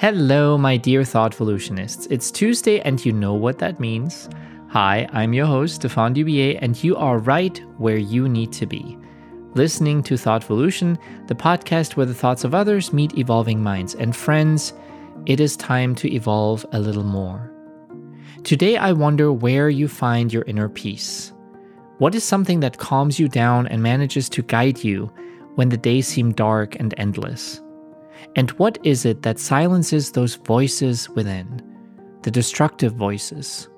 Hello, my dear thought Thoughtvolutionists. It's Tuesday, and you know what that means. Hi, I'm your host, Stefan Dubier, and you are right where you need to be. Listening to Thoughtvolution, the podcast where the thoughts of others meet evolving minds. And friends, it is time to evolve a little more. Today, I wonder where you find your inner peace. What is something that calms you down and manages to guide you when the days seem dark and endless? And what is it that silences those voices within, the destructive voices?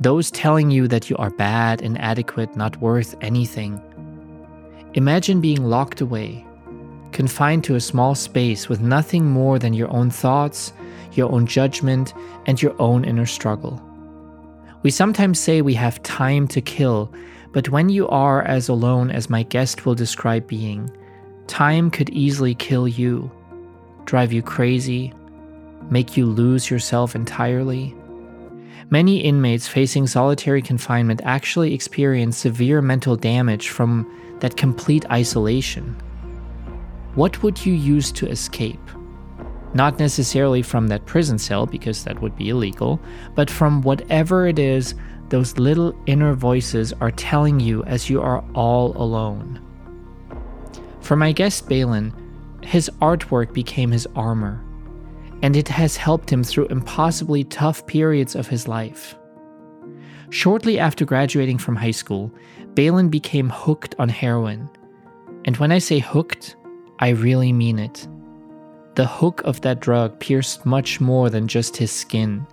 Those telling you that you are bad, inadequate, not worth anything. Imagine being locked away, confined to a small space with nothing more than your own thoughts, your own judgment, and your own inner struggle. We sometimes say we have time to kill, but when you are as alone as my guest will describe being, time could easily kill you drive you crazy, make you lose yourself entirely. Many inmates facing solitary confinement actually experience severe mental damage from that complete isolation. What would you use to escape? Not necessarily from that prison cell, because that would be illegal, but from whatever it is those little inner voices are telling you as you are all alone. For my guest Baylen, his artwork became his armor, and it has helped him through impossibly tough periods of his life. Shortly after graduating from high school, Baylen became hooked on heroin. And when I say hooked, I really mean it. The hook of that drug pierced much more than just his skin.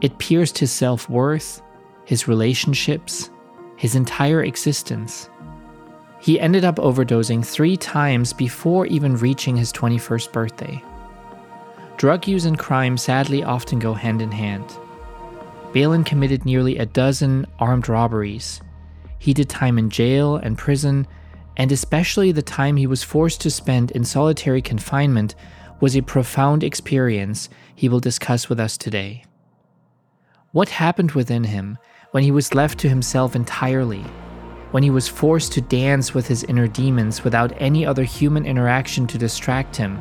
It pierced his self worth, his relationships, his entire existence. He ended up overdosing three times before even reaching his 21st birthday. Drug use and crime sadly often go hand in hand. Baylen committed nearly a dozen armed robberies. He did time in jail and prison, and especially the time he was forced to spend in solitary confinement was a profound experience he will discuss with us today. What happened within him when he was left to himself entirely? When he was forced to dance with his inner demons without any other human interaction to distract him,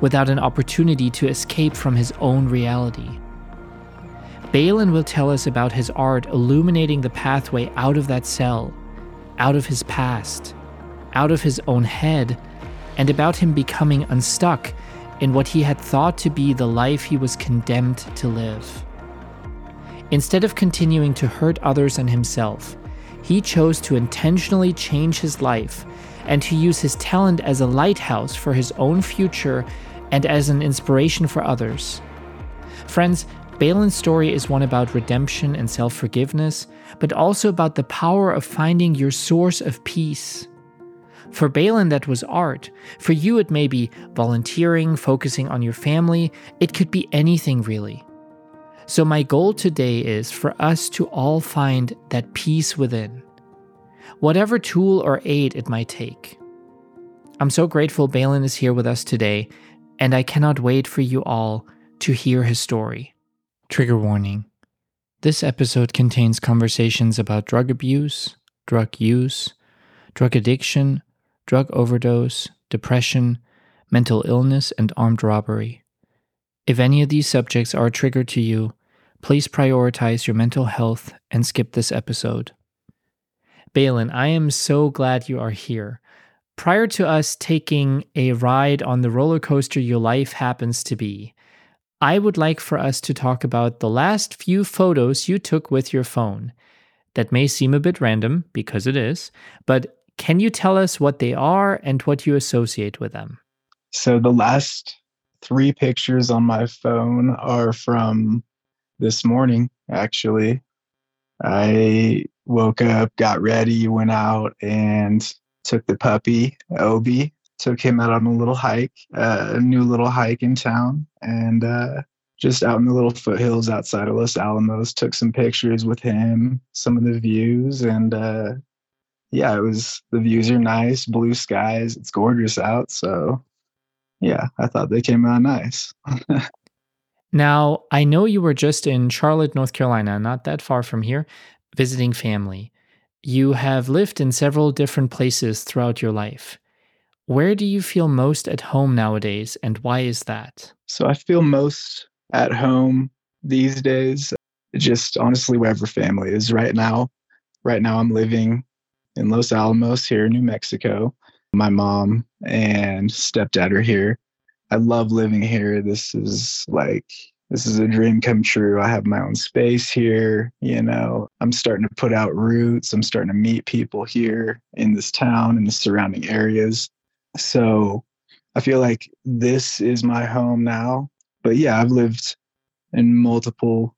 without an opportunity to escape from his own reality. Baylen will tell us about his art illuminating the pathway out of that cell, out of his past, out of his own head, and about him becoming unstuck in what he had thought to be the life he was condemned to live. Instead of continuing to hurt others and himself, he chose to intentionally change his life and to use his talent as a lighthouse for his own future and as an inspiration for others. Friends, Baylen's story is one about redemption and self forgiveness, but also about the power of finding your source of peace. For Baylen, that was art. For you, it may be volunteering, focusing on your family. It could be anything, really. So, my goal today is for us to all find that peace within, whatever tool or aid it might take. I'm so grateful Baylen is here with us today, and I cannot wait for you all to hear his story. Trigger warning this episode contains conversations about drug abuse, drug use, drug addiction, drug overdose, depression, mental illness, and armed robbery. If any of these subjects are a trigger to you, please prioritize your mental health and skip this episode. Baylen, I am so glad you are here. Prior to us taking a ride on the roller coaster your life happens to be, I would like for us to talk about the last few photos you took with your phone. That may seem a bit random, because it is, but can you tell us what they are and what you associate with them? So, the last three pictures on my phone are from this morning, actually. I woke up, got ready, went out, and took the puppy, Obi, took him out on a little hike, uh, a new little hike in town, and uh, just out in the little foothills outside of Los Alamos, took some pictures with him, some of the views, and uh, yeah, it was the views are nice, blue skies, it's gorgeous out, so yeah, I thought they came out nice. now, I know you were just in Charlotte, North Carolina, not that far from here, visiting family. You have lived in several different places throughout your life. Where do you feel most at home nowadays, and why is that? So I feel most at home these days, just honestly wherever family is right now. Right now, I'm living in Los Alamos here in New Mexico. My mom and stepdad are here. I love living here. This is like this is a dream come true. I have my own space here. You know, I'm starting to put out roots. I'm starting to meet people here in this town and the surrounding areas. So I feel like this is my home now. But yeah, I've lived in multiple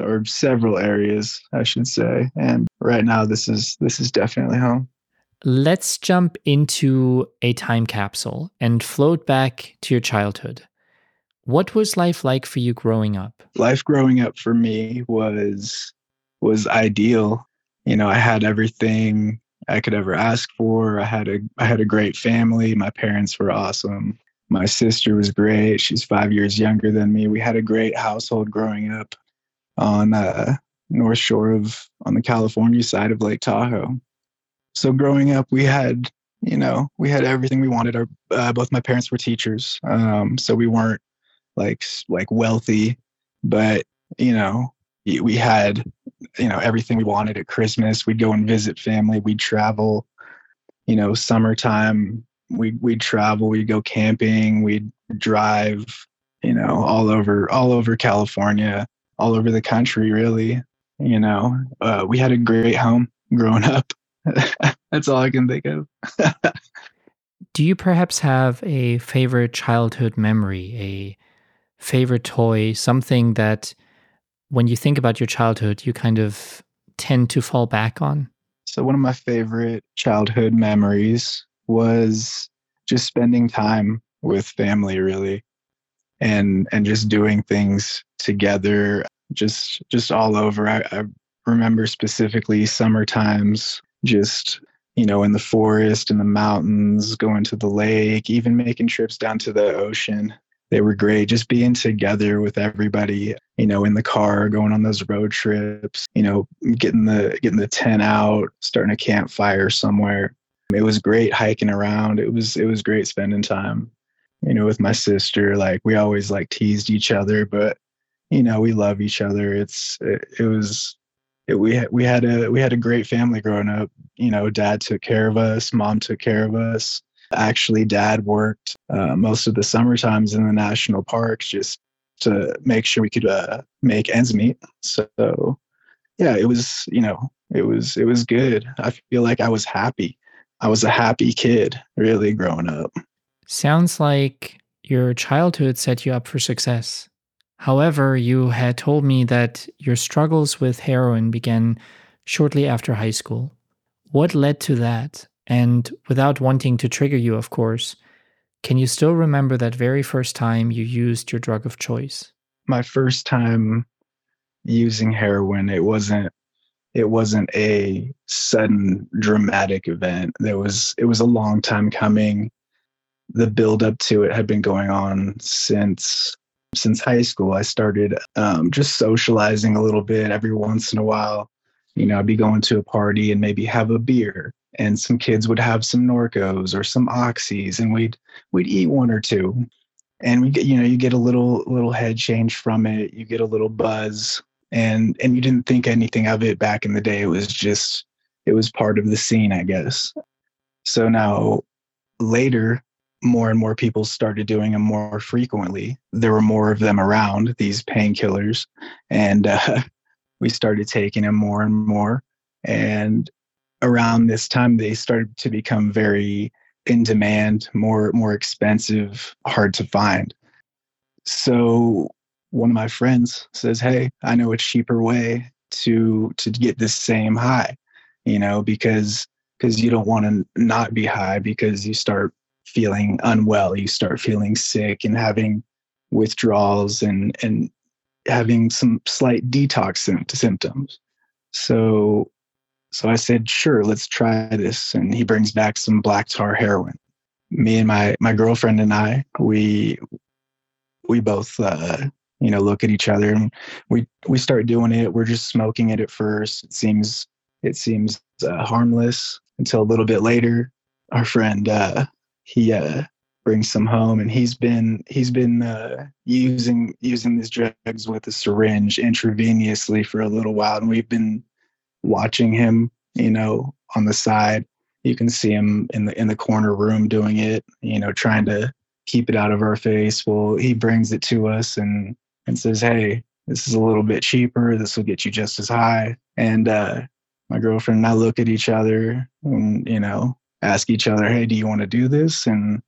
or several areas, I should say. And right now this is this is definitely home. Let's jump into a time capsule and float back to your childhood. What was life like for you growing up? Life growing up for me was was ideal. You know, I had everything I could ever ask for. I had a I had a great family. My parents were awesome. My sister was great. She's 5 years younger than me. We had a great household growing up on uh North Shore of on the California side of Lake Tahoe so growing up, we had, you know, we had everything we wanted. Our uh, both my parents were teachers, um, so we weren't like like wealthy, but you know, we had, you know, everything we wanted at Christmas. We'd go and visit family. We'd travel. You know, summertime, we we'd travel. We'd go camping. We'd drive. You know, all over all over California, all over the country, really. You know, uh, we had a great home growing up. That's all I can think of. Do you perhaps have a favorite childhood memory, a favorite toy, something that when you think about your childhood, you kind of tend to fall back on? So, one of my favorite childhood memories was just spending time with family, really, and and just doing things together, just just all over. I, I remember specifically summer times just you know in the forest in the mountains going to the lake even making trips down to the ocean. They were great. Just being together with everybody you know in the car going on those road trips you know getting the getting the tent out starting a campfire somewhere. It was great hiking around. It was it was great spending time you know with my sister. Like we always like teased each other but you know we love each other. It's it, it was it, we we had a we had a great family growing up. You know, dad took care of us, mom took care of us. Actually, dad worked uh, most of the summer times in the national parks just to make sure we could uh, make ends meet. So, yeah, it was you know it was it was good. I feel like I was happy. I was a happy kid, really growing up. Sounds like your childhood set you up for success. However, you had told me that your struggles with heroin began shortly after high school. What led to that? And without wanting to trigger you, of course, can you still remember that very first time you used your drug of choice? My first time using heroin, it wasn't it wasn't a sudden dramatic event. There was it was a long time coming. The build up to it had been going on since since high school, I started um, just socializing a little bit every once in a while. You know, I'd be going to a party and maybe have a beer, and some kids would have some Norcos or some Oxys, and we'd we'd eat one or two, and we get you know you get a little little head change from it, you get a little buzz, and and you didn't think anything of it back in the day. It was just it was part of the scene, I guess. So now later more and more people started doing them more frequently. There were more of them around, these painkillers, and uh, we started taking them more and more. And around this time, they started to become very in demand, more more expensive, hard to find. So one of my friends says, "Hey, I know a cheaper way to to get this same high, you know, because because you don't want to not be high because you start feeling unwell you start feeling sick and having withdrawals and and having some slight detox symptoms. So so i said sure let's try this. And he brings back some black tar heroin. Me and my my girlfriend and i we we both uh you know look at each other and we we start doing it. We're just smoking it at first. It seems it seems uh, harmless until a little bit later our friend uh he uh, bring some home. And he's been he's been uh, using using these drugs with a syringe intravenously for a little while. And we've been watching him you know on the side. You can see him in the in the corner room doing it you know trying to keep it out of our face. Well he brings it to us and and says hey this is a little bit cheaper. This will get you just as high. And uh my girlfriend and i look at each other and you know ask each other hey do you want to do this and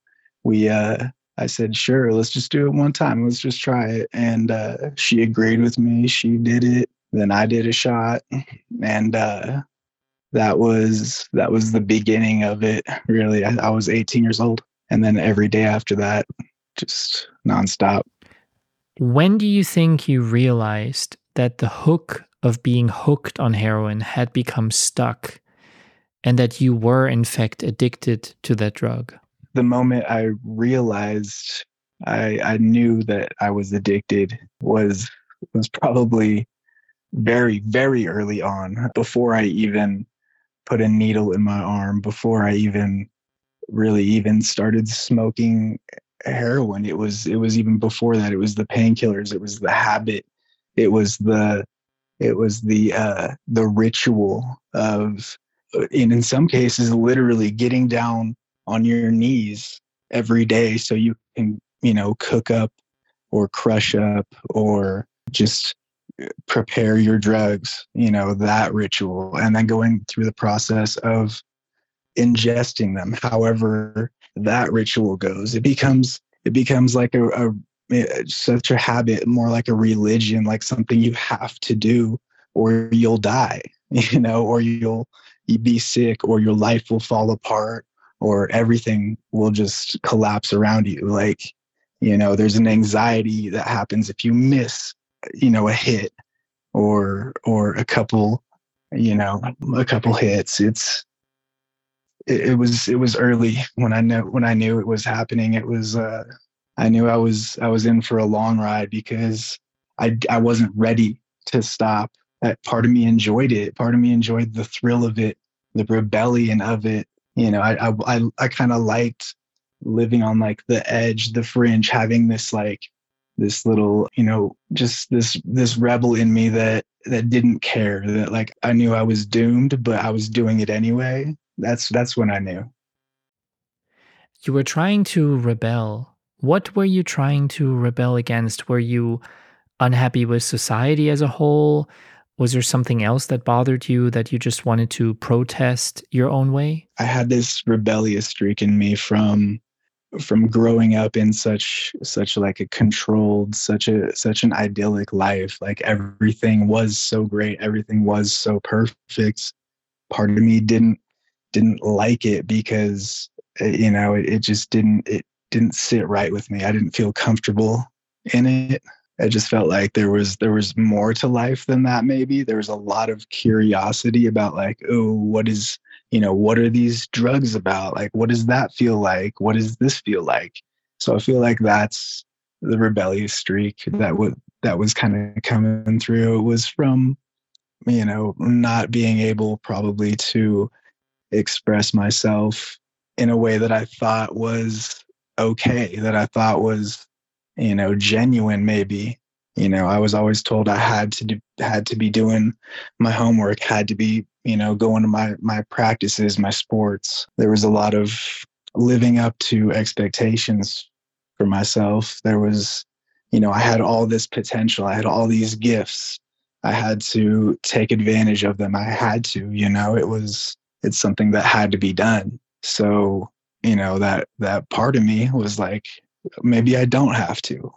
we uh I said, sure, let's just do it one time. Let's just try it. And uh, she agreed with me. She did it. Then I did a shot. And uh, that was that was the beginning of it, really. I, I was 18 years old. And then every day after that, just nonstop. When do you think you realized that the hook of being hooked on heroin had become stuck and that you were, in fact, addicted to that drug? the moment I realized I, I knew that I was addicted was was probably very very early on before I even put a needle in my arm before I even really even started smoking heroin. It was it was even before that. It was the painkillers. It was the habit. It was the it was the uh the ritual of in in some cases literally getting down on your knees every day so you can, you know, cook up or crush up or just prepare your drugs, you know, that ritual, and then going through the process of ingesting them, however that ritual goes. It becomes it becomes like a, a such a habit, more like a religion, like something you have to do or you'll die, you know, or you'll be sick or your life will fall apart or everything will just collapse around you. Like you know there's an anxiety that happens if you miss you know a hit or or a couple you know a couple hits. It's it, it was it was early when i know when i knew it was happening. It was uh i knew i was i was in for a long ride because i i wasn't ready to stop Uh, part of me enjoyed it. Part of me enjoyed the thrill of it the rebellion of it. You know i i i, kind of liked living on like the edge the fringe having this like this little you know just this this rebel in me that that didn't care that like i knew i was doomed but i was doing it anyway. That's that's when i knew. You were trying to rebel. What were you trying to rebel against? Were you unhappy with society as a whole was there something else that bothered you that you just wanted to protest your own way? I had this rebellious streak in me from from growing up in such such like a controlled such a such an idyllic life. Like everything was so great. Everything was so perfect. Part of me didn't didn't like it because eh, you know it, it just didn't it didn't sit right with me. I didn't feel comfortable in it I just felt like there was there was more to life than that maybe. There was a lot of curiosity about like oh what is you know what are these drugs about? Like what does that feel like? What does this feel like? So i feel like that's the rebellious streak that was that was kind of coming through. It was from you know not being able probably to express myself in a way that i thought was okay that i thought was you know, genuine maybe. You know, I was always told I had to do, had to be doing my homework, had to be, you know, going to my my practices, my sports. There was a lot of living up to expectations for myself. There was, you know, I had all this potential. I had all these gifts. I had to take advantage of them. I had to, you know, it was it's something that had to be done. So, you know, that that part of me was like, maybe I don't have to.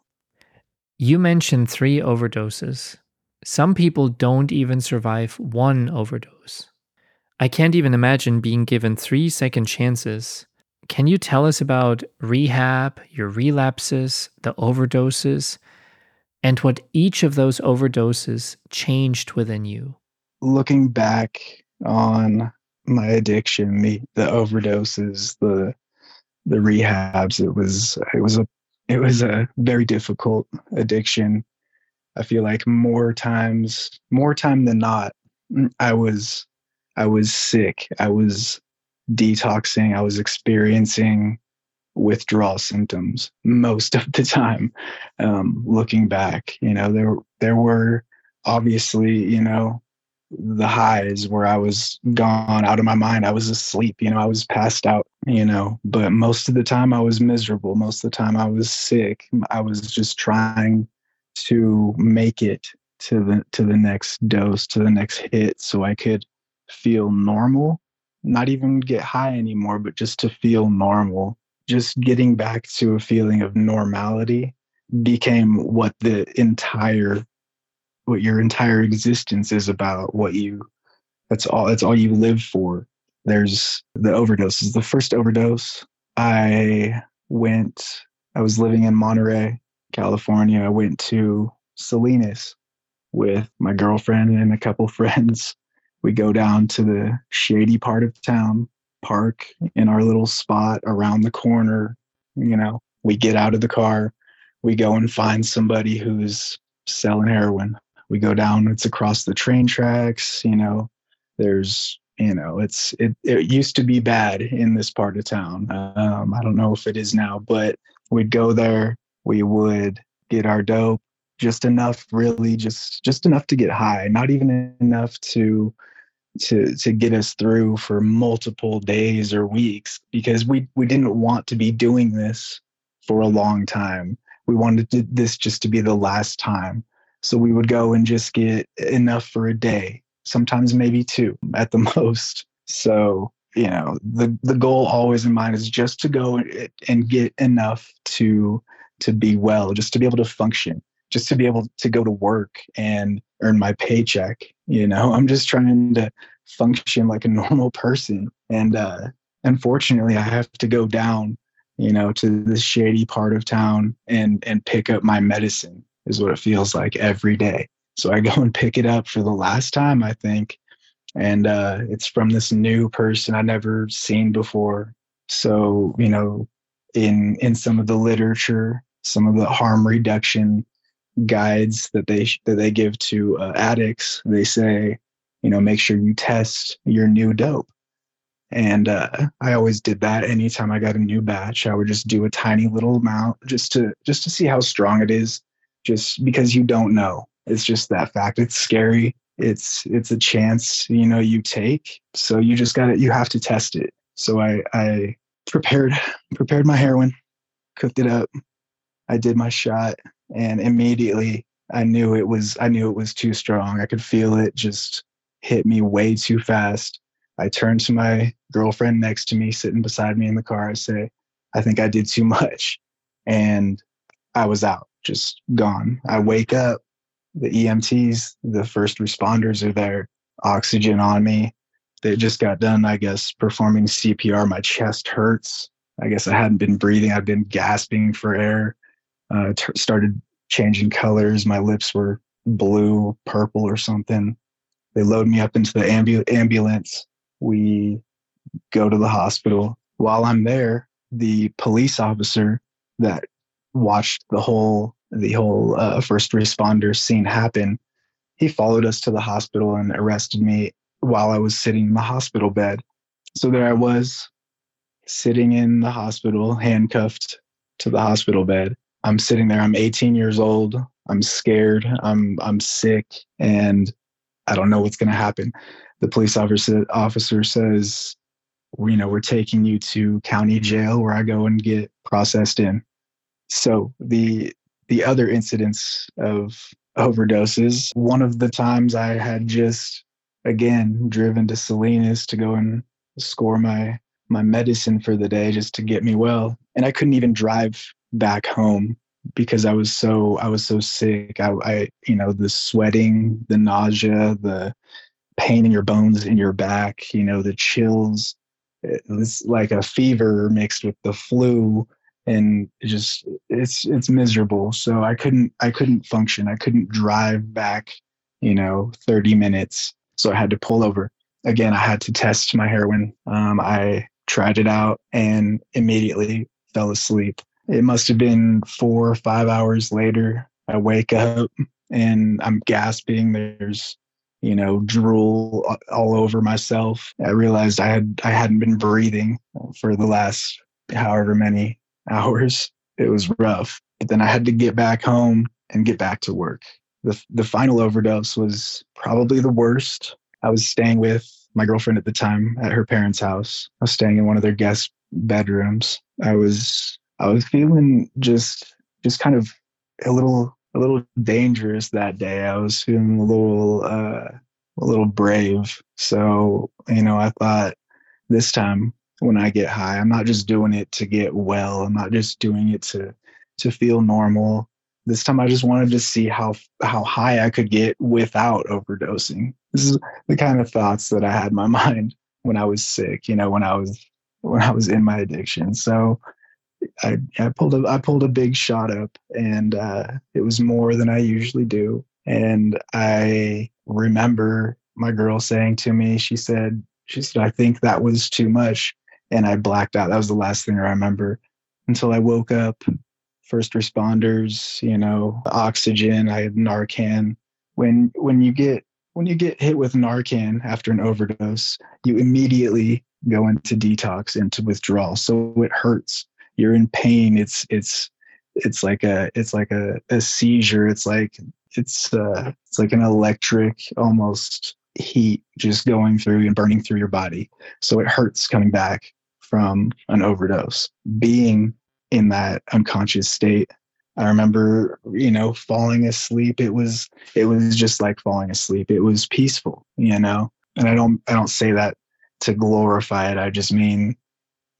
You mentioned three overdoses. Some people don't even survive one overdose. I can't even imagine being given three second chances. Can you tell us about rehab, your relapses, the overdoses, and what each of those overdoses changed within you? Looking back on my addiction, the, the overdoses, the the rehabs. It was it was a it was a very difficult addiction. I feel like more times more time than not, I was I was sick. I was detoxing. I was experiencing withdrawal symptoms most of the time. Um, looking back, you know, there there were obviously, you know, the highs where I was gone out of my mind. I was asleep, you know, I was passed out, you know, but most of the time I was miserable. Most of the time I was sick. I was just trying to make it to the to the next dose, to the next hit so I could feel normal, not even get high anymore, but just to feel normal. Just getting back to a feeling of normality became what the entire what your entire existence is about what you that's all that's all you live for there's the overdoses the first overdose. I went i was living in monterey california. I went to salinas with my girlfriend and a couple friends. We go down to the shady part of town park in our little spot around the corner you know we get out of the car we go and find somebody who's selling heroin. We go down it's across the train tracks you know there's you know it's it, it used to be bad in this part of town. Um, i don't know if it is now but we'd go there we would get our dope just enough really just just enough to get high not even enough to to to get us through for multiple days or weeks because we we didn't want to be doing this for a long time. We wanted to, this just to be the last time. So we would go and just get enough for a day, sometimes maybe two at the most. So, you know, the the goal always in mind is just to go and get enough to to be well, just to be able to function, just to be able to go to work and earn my paycheck. You know, I'm just trying to function like a normal person. And uh unfortunately I have to go down, you know, to this shady part of town and and pick up my medicine is what it feels like every day. So I go and pick it up for the last time, I think. And uh, it's from this new person I've never seen before. So, you know, in in some of the literature, some of the harm reduction guides that they that they give to uh, addicts, they say, you know, make sure you test your new dope. And uh, I always did that. Anytime I got a new batch, I would just do a tiny little amount just to just to see how strong it is just because you don't know. It's just that fact. It's scary. It's it's a chance, you know, you take. So you just got to you have to test it. So I I prepared prepared my heroin, cooked it up. I did my shot and immediately I knew it was I knew it was too strong. I could feel it just hit me way too fast. I turned to my girlfriend next to me, sitting beside me in the car. I say, I think I did too much. And I was out just gone. I wake up, the EMTs, the first responders are there, oxygen on me. They just got done, I guess, performing CPR. My chest hurts. I guess I hadn't been breathing. I've been gasping for air. Uh, t- started changing colors. My lips were blue, purple, or something. They load me up into the ambu- ambulance. We go to the hospital. While I'm there, the police officer that watched the whole the whole uh, first responder scene happen. He followed us to the hospital and arrested me while I was sitting in the hospital bed. So there I was, sitting in the hospital, handcuffed to the hospital bed. I'm sitting there. I'm 18 years old. I'm scared. I'm I'm sick, and I don't know what's going to happen. The police officer officer says, you know, we're taking you to county jail where I go and get processed in. So the the other incidents of overdoses, one of the times I had just again driven to Salinas to go and score my my medicine for the day just to get me well, and I couldn't even drive back home because I was so I was so sick. I, I you know the sweating, the nausea, the pain in your bones in your back, you know the chills. It was like a fever mixed with the flu and it just it's it's miserable. So i couldn't i couldn't function. I couldn't drive back you know 30 minutes. So i had to pull over. Again i had to test my heroin. Um, i tried it out and immediately fell asleep. It must have been four or five hours later i wake up and i'm gasping. There's you know drool all over myself. I realized i had i hadn't been breathing for the last however many hours. It was rough. But then I had to get back home and get back to work. The, the final overdose was probably the worst. I was staying with my girlfriend at the time at her parents' house. I was staying in one of their guest bedrooms. I was I was feeling just just kind of a little a little dangerous that day. I was feeling a little uh, a little brave. So you know, I thought this time when I get high, I'm not just doing it to get well. I'm not just doing it to to feel normal. This time I just wanted to see how how high I could get without overdosing. This is the kind of thoughts that I had in my mind when I was sick, you know, when I was when I was in my addiction. So I, I pulled a I pulled a big shot up, and uh, it was more than I usually do. And I remember my girl saying to me, she said, she said, I think that was too much, and I blacked out. That was the last thing I remember until I woke up. First responders, you know, oxygen. I had Narcan. When when you get when you get hit with Narcan after an overdose, you immediately go into detox, into withdrawal. So it hurts you're in pain it's it's it's like a it's like a, a seizure it's like it's uh it's like an electric almost heat just going through and burning through your body so it hurts coming back from an overdose. Being in that unconscious state i remember you know falling asleep. It was it was just like falling asleep. It was peaceful you know? And i don't i don't say that to glorify it. I just mean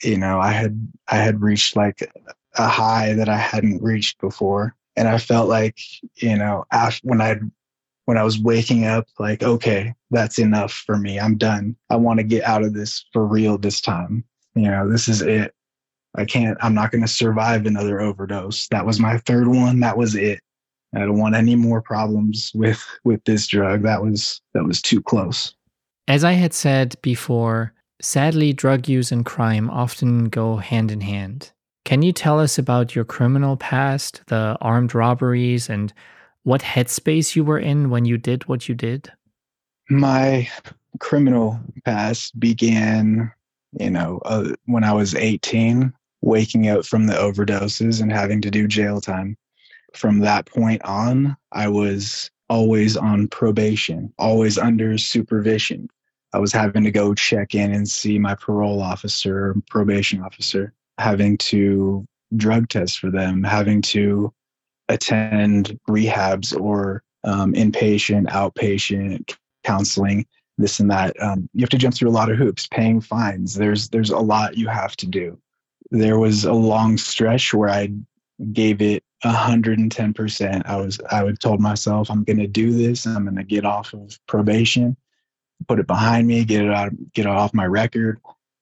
you know i had i had reached like a high that i hadn't reached before. And i felt like you know after when i when i was waking up like okay that's enough for me. I'm done. I want to get out of this for real this time you know this is it. I can't i'm not going to survive another overdose. That was my third one. That was it. I don't want any more problems with with this drug. That was that was too close. As i had said before Sadly, drug use and crime often go hand in hand. Can you tell us about your criminal past, the armed robberies, and what headspace you were in when you did what you did? My criminal past began, you know, uh, when I was 18, waking up from the overdoses and having to do jail time. From that point on, I was always on probation, always under supervision. I was having to go check in and see my parole officer, probation officer, having to drug test for them, having to attend rehabs or um, inpatient, outpatient counseling, this and that. Um, you have to jump through a lot of hoops, paying fines. There's there's a lot you have to do. There was a long stretch where I gave it 110%. I was I would told myself I'm going to do this. I'm going to get off of probation put it behind me, get it out, get it off my record.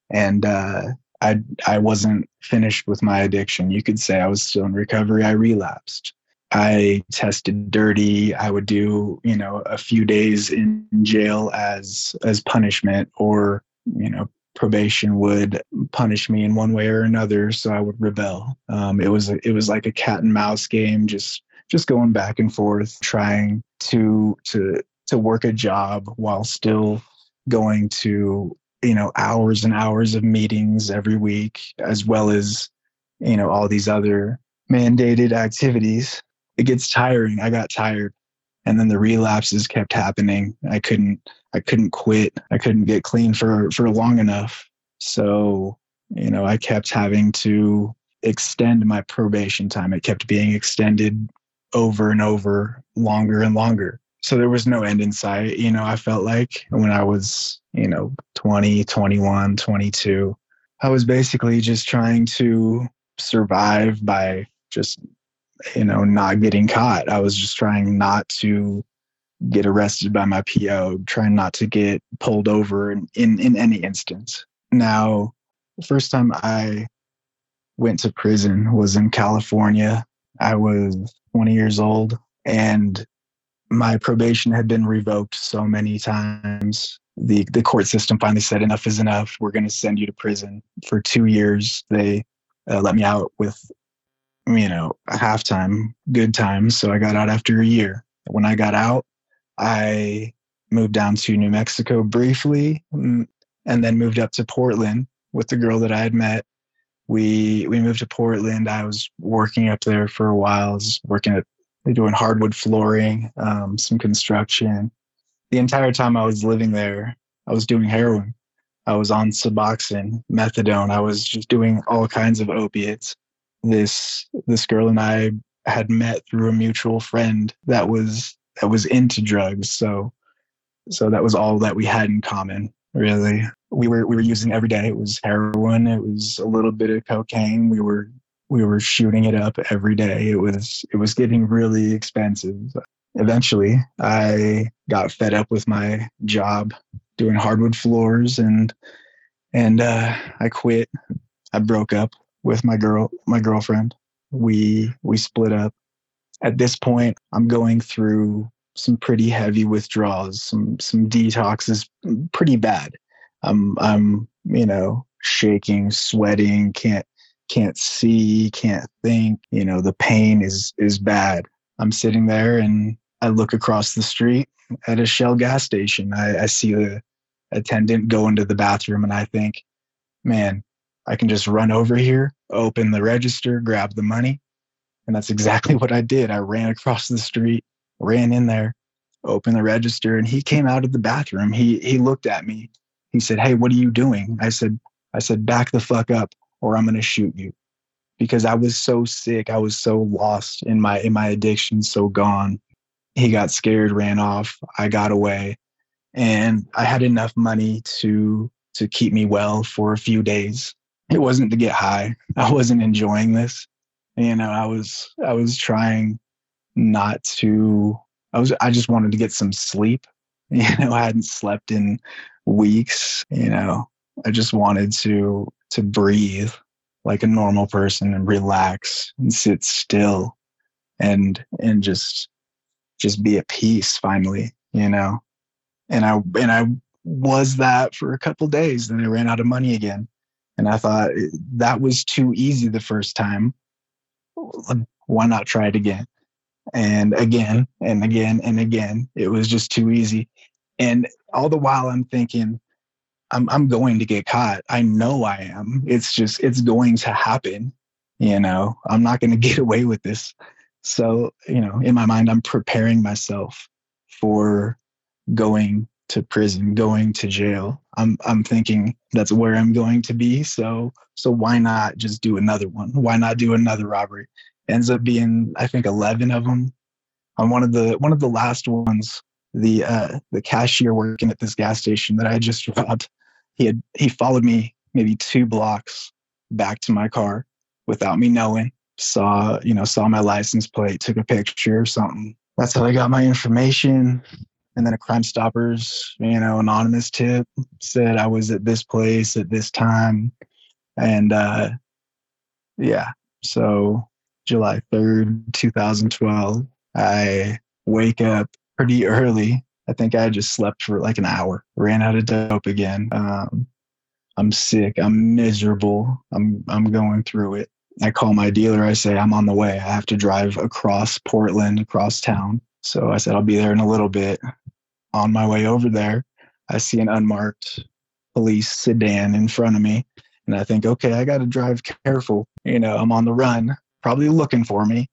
And uh, I I wasn't finished with my addiction. You could say I was still in recovery. I relapsed. I tested dirty. I would do you know a few days in jail as as punishment, or you know probation would punish me in one way or another. So I would rebel. Um, it was it was like a cat and mouse game, just just going back and forth, trying to to to work a job while still going to you know hours and hours of meetings every week as well as you know all these other mandated activities it gets tiring. I got tired. And then the relapses kept happening. I couldn't i couldn't quit. I couldn't get clean for for long enough. So you know i kept having to extend my probation time. It kept being extended over and over longer and longer. So there was no end in sight. You know i felt like when i was you know 20 21 22 i was basically just trying to survive by just you know not getting caught i was just trying not to get arrested by my po trying not to get pulled over in in, in any instance now the first time i went to prison was in california i was 20 years old and my probation had been revoked so many times. The the court system finally said enough is enough. We're going to send you to prison for two years. They uh, let me out with, you know, a halftime, good times. So I got out after a year. When I got out, I moved down to New Mexico briefly, mm, and then moved up to Portland with the girl that I had met we we moved to Portland. I was working up there for a while. I was working at doing hardwood flooring, um, some construction. The entire time I was living there, I was doing heroin. I was on Suboxone, methadone. I was just doing all kinds of opiates. This this girl and I had met through a mutual friend that was that was into drugs. So so that was all that we had in common, really. We were we were using every day. It was heroin, it was a little bit of cocaine. We were we were shooting it up every day. It was it was getting really expensive. Eventually, I got fed up with my job doing hardwood floors and and uh, I quit. I broke up with my girl my girlfriend. We we split up. At this point, I'm going through some pretty heavy withdrawals, some some detoxes, pretty bad. I'm I'm you know shaking, sweating, can't can't see, can't think. You know, the pain is is bad. I'm sitting there and I look across the street at a Shell gas station. I, I see the attendant go into the bathroom and I think, man, I can just run over here, open the register, grab the money. And that's exactly what I did. I ran across the street, ran in there, opened the register, and he came out of the bathroom. He he looked at me. He said, Hey, what are you doing? I said, I said, back the fuck up or I'm to shoot you because I was so sick. I was so lost in my, in my addiction, so gone. He got scared, ran off. I got away and I had enough money to, to keep me well for a few days. It wasn't to get high. I wasn't enjoying this. You know, I was, I was trying not to, I was, I just wanted to get some sleep. You know, I hadn't slept in weeks, you know, I just wanted to to breathe like a normal person and relax and sit still and and just just be at peace finally you know and i and i was that for a couple days then i ran out of money again and i thought eh, that was too easy the first time why not try it again and again and again and again it was just too easy and all the while i'm thinking I'm I'm going to get caught. I know I am. It's just it's going to happen. You know, I'm not going to get away with this. So, you know, in my mind I'm preparing myself for going to prison, going to jail. I'm I'm thinking that's where I'm going to be. So so why not just do another one? Why not do another robbery? Ends up being I think 11 of them. On one of the one of the last ones, the uh the cashier working at this gas station that I just robbed he had he followed me maybe two blocks back to my car without me knowing saw you know saw my license plate took a picture or something that's how i got my information and then a crime stoppers you know anonymous tip said i was at this place at this time and uh yeah so july 3rd 2012 i wake up pretty early I think I just slept for like an hour, ran out of dope again. Um, I'm sick. I'm miserable. I'm I'm going through it. I call my dealer. I say I'm on the way. I have to drive across Portland, across town. So I said I'll be there in a little bit. On my way over there, I see an unmarked police sedan in front of me, and I think, okay, I got to drive careful. You know, I'm on the run, probably looking for me.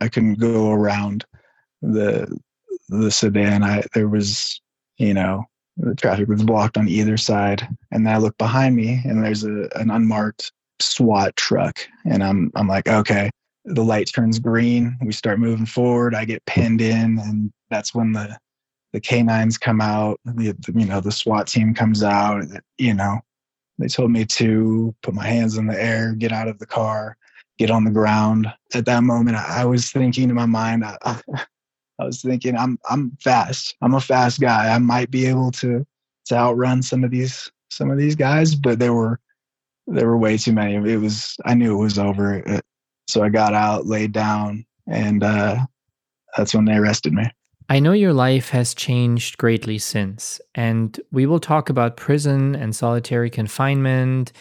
I couldn't go around the the sedan, I there was, you know, the traffic was blocked on either side. And then I look behind me and there's a an unmarked SWAT truck. And I'm I'm like, okay. The light turns green. We start moving forward. I get pinned in, and that's when the the canines come out. The, you know the SWAT team comes out. You know, they told me to put my hands in the air, get out of the car, get on the ground. At that moment, I was thinking in my mind, I, I was thinking I'm I'm fast. I'm a fast guy. I might be able to to outrun some of these some of these guys, but there were there were way too many. It was I knew it was over. So I got out, laid down, and uh, that's when they arrested me. I know your life has changed greatly since, and we will talk about prison and solitary confinement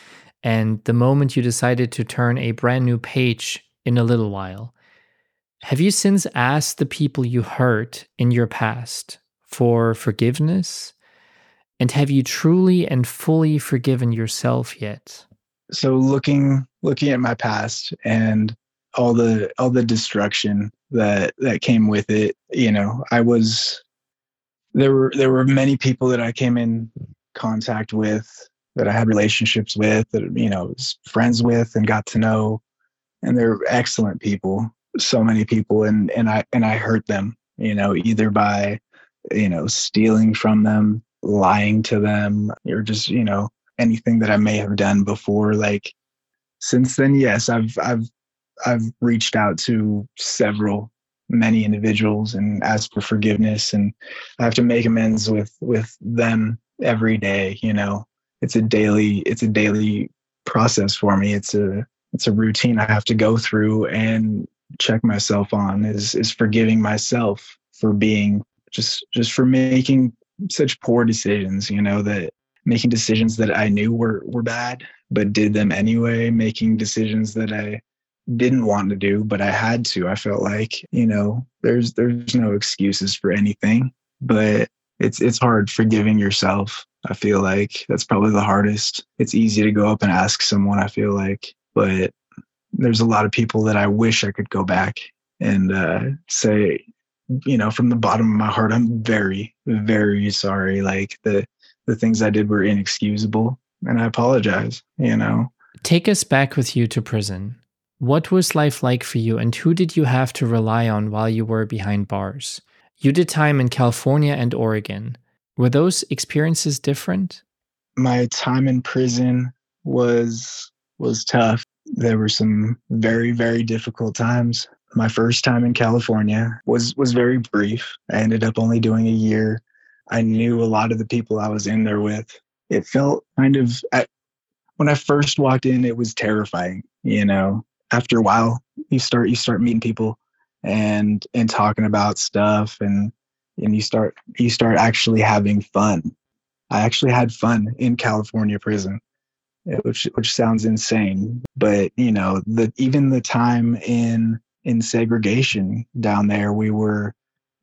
and the moment you decided to turn a brand new page in a little while. Have you since asked the people you hurt in your past for forgiveness? And have you truly and fully forgiven yourself yet? so looking looking at my past and all the all the destruction that that came with it you know i was there were there were many people that i came in contact with that i had relationships with that you know was friends with and got to know and they're excellent people so many people and and i and i hurt them you know either by you know stealing from them lying to them or just you know anything that i may have done before like since then yes i've i've i've reached out to several many individuals and asked for forgiveness and i have to make amends with with them every day you know? It's a daily it's a daily process for me. It's a it's a routine i have to go through and check myself on is is forgiving myself for being just just for making such poor decisions you know that making decisions that i knew were were bad but did them anyway making decisions that i didn't want to do but i had to. I felt like you know there's there's no excuses for anything but it's it's hard forgiving yourself. I feel like that's probably the hardest. It's easy to go up and ask someone i feel like but there's a lot of people that i wish i could go back and uh, say you know from the bottom of my heart i'm very very sorry. Like the the things i did were inexcusable and i apologize you know? Take us back with you to prison what was life like for you and who did you have to rely on while you were behind bars you did time in california and oregon were those experiences different my time in prison was was tough there were some very very difficult times my first time in California was was very brief. I ended up only doing a year. I knew a lot of the people I was in there with. It felt kind of at, when I first walked in, it was terrifying. You know, after a while, you start you start meeting people and and talking about stuff and and you start you start actually having fun. I actually had fun in California prison eh, which which sounds insane but you know the even the time in in segregation down there. We were,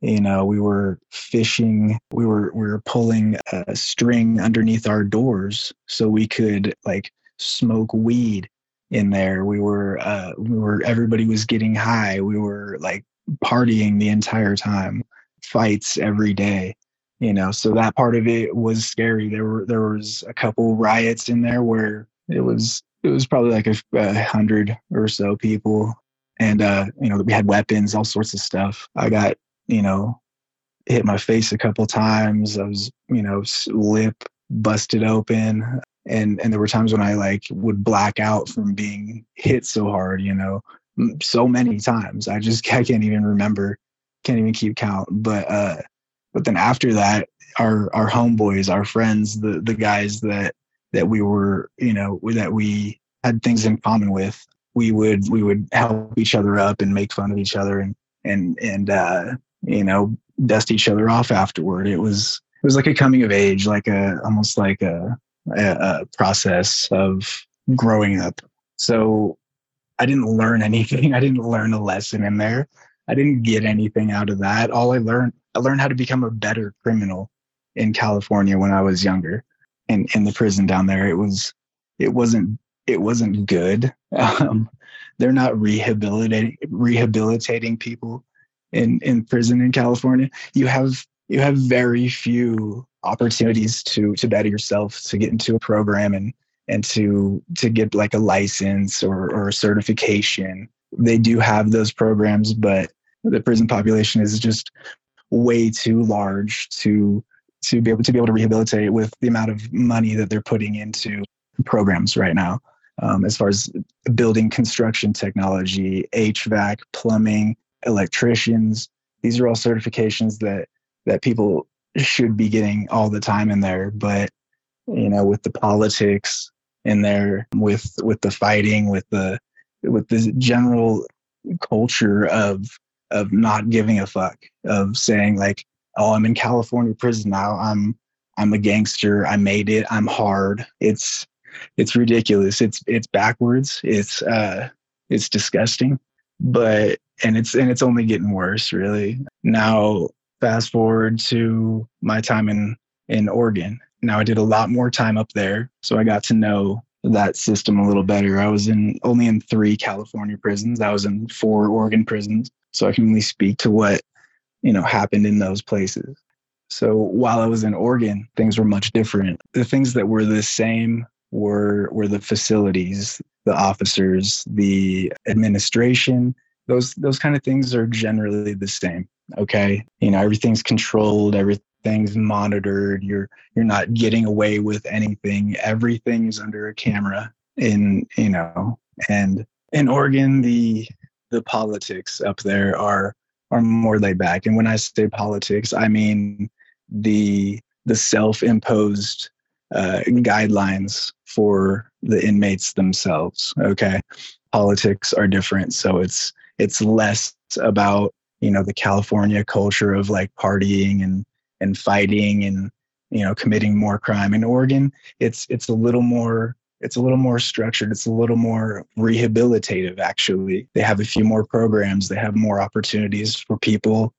you know, we were fishing. We were we were pulling a string underneath our doors so we could like smoke weed in there. We were uh, we were everybody was getting high. We were like partying the entire time, fights every day. You know, so that part of it was scary. There were there was a couple riots in there where it was it was probably like a, a hundred or so people and uh, you know we had weapons, all sorts of stuff. I got you know hit my face a couple times. I was you know lip busted open, and and there were times when I like would black out from being hit so hard. You know, so many times. I just I can't even remember, can't even keep count. But uh, but then after that, our our homeboys, our friends, the the guys that that we were you know that we had things in common with we would we would help each other up and make fun of each other and and and uh, you know dust each other off afterward. It was it was like a coming of age, like a almost like a, a process of growing up. So I didn't learn anything. I didn't learn a lesson in there. I didn't get anything out of that. All I learned I learned how to become a better criminal in California when I was younger. And in the prison down there, it was it wasn't it wasn't good. Um, they're not rehabilitating rehabilitating people in in prison in California. You have you have very few opportunities to to better yourself, to get into a program and and to to get like a license or or a certification. They do have those programs, but the prison population is just way too large to to be able to be able to rehabilitate with the amount of money that they're putting into programs right now um, as far as building construction technology, HVAC, plumbing, electricians. These are all certifications that that people should be getting all the time in there. But you know, with the politics in there, with with the fighting, with the with the general culture of of not giving a fuck, of saying like, "Oh, I'm in California prison now. I'm I'm a gangster. I made it. I'm hard." It's it's ridiculous. It's it's backwards. It's uh it's disgusting. But and it's and it's only getting worse really. Now fast forward to my time in in Oregon. Now I did a lot more time up there, so I got to know that system a little better. I was in only in three California prisons. I was in four Oregon prisons, so I can only speak to what you know happened in those places. So while I was in Oregon, things were much different. The things that were the same were were the facilities, the officers, the administration. Those those kind of things are generally the same. Okay, you know everything's controlled, everything's monitored. You're you're not getting away with anything. Everything's under a camera. In you know, and in Oregon, the the politics up there are are more laid back. And when I say politics, I mean the the self-imposed uh, guidelines for the inmates themselves. Okay, politics are different, so it's it's less about you know the California culture of like partying and and fighting and you know committing more crime. In Oregon, it's it's a little more it's a little more structured. It's a little more rehabilitative actually. They have a few more programs. They have more opportunities for people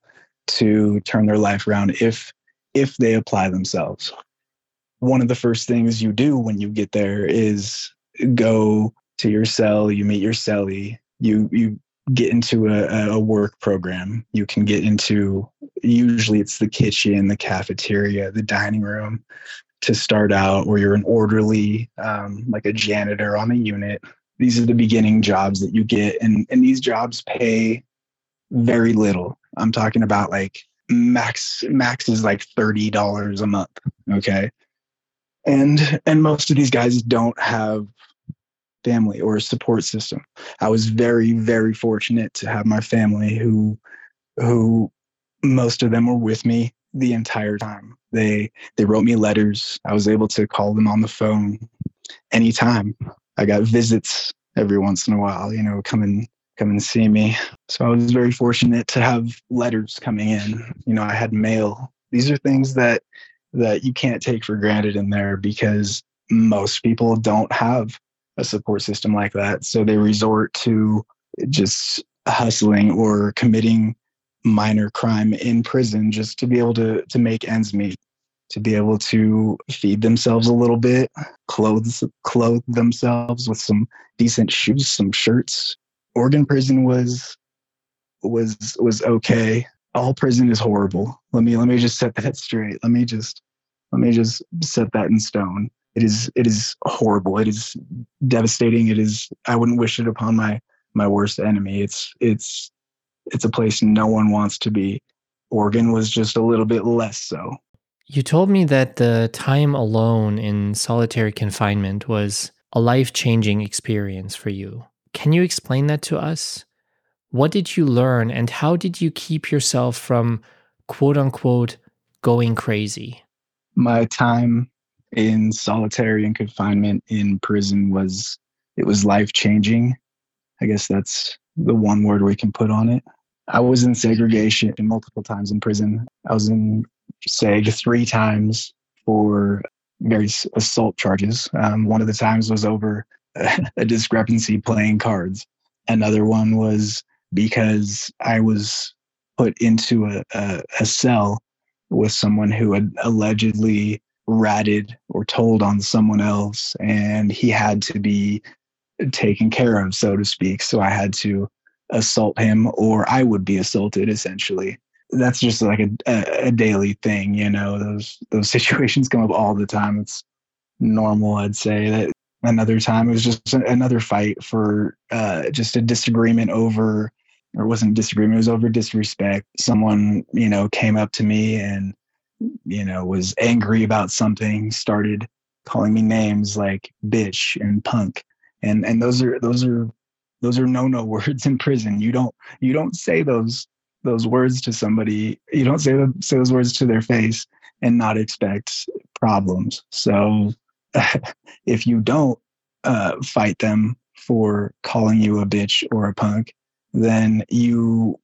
to turn their life around if if they apply themselves. One of the first things you do when you get there is go to your cell, you meet your cellie, you you get into a, a work program. You can get into usually it's the kitchen, the cafeteria, the dining room to start out, or you're an orderly, um, like a janitor on a unit. These are the beginning jobs that you get, and and these jobs pay very little. I'm talking about like max max is like thirty dollars a month. Okay, and and most of these guys don't have family or a support system. I was very very fortunate to have my family who who most of them were with me the entire time. They they wrote me letters. I was able to call them on the phone anytime. I got visits every once in a while, you know, come and come and see me. So I was very fortunate to have letters coming in. You know, I had mail. These are things that that you can't take for granted in there because most people don't have a support system like that. So they resort to just hustling or committing minor crime in prison just to be able to to make ends meet to be able to feed themselves a little bit clothe clothe themselves with some decent shoes some shirts Oregon prison was was was okay. All prison is horrible. Let me let me just set that straight. Let me just let me just set that in stone. It is it is horrible. It is devastating. It is I wouldn't wish it upon my my worst enemy. It's it's it's a place no one wants to be. Oregon was just a little bit less so. You told me that the time alone in solitary confinement was a life changing experience for you. Can you explain that to us? What did you learn and how did you keep yourself from quote unquote going crazy? My time in solitary and confinement in prison was it was life changing. I guess that's the one word we can put on it. I was in segregation multiple times in prison. I was in SEG three times for various assault charges. Um, one of the times was over a discrepancy playing cards. Another one was because I was put into a, a, a cell with someone who had allegedly ratted or told on someone else, and he had to be taken care of, so to speak. So I had to assault him, or I would be assaulted essentially. That's just like a, a, a daily thing, you know. Those those situations come up all the time. It's normal, I'd say. That another time it was just another fight for uh, just a disagreement over or it wasn't disagreement it was over disrespect someone you know came up to me and you know was angry about something started calling me names like bitch and punk. And and those are those are those are no no words in prison. You don't you don't say those those words to somebody. You don't say, say those words to their face and not expect problems. So if you don't uh, fight them for calling you a bitch or a punk, then you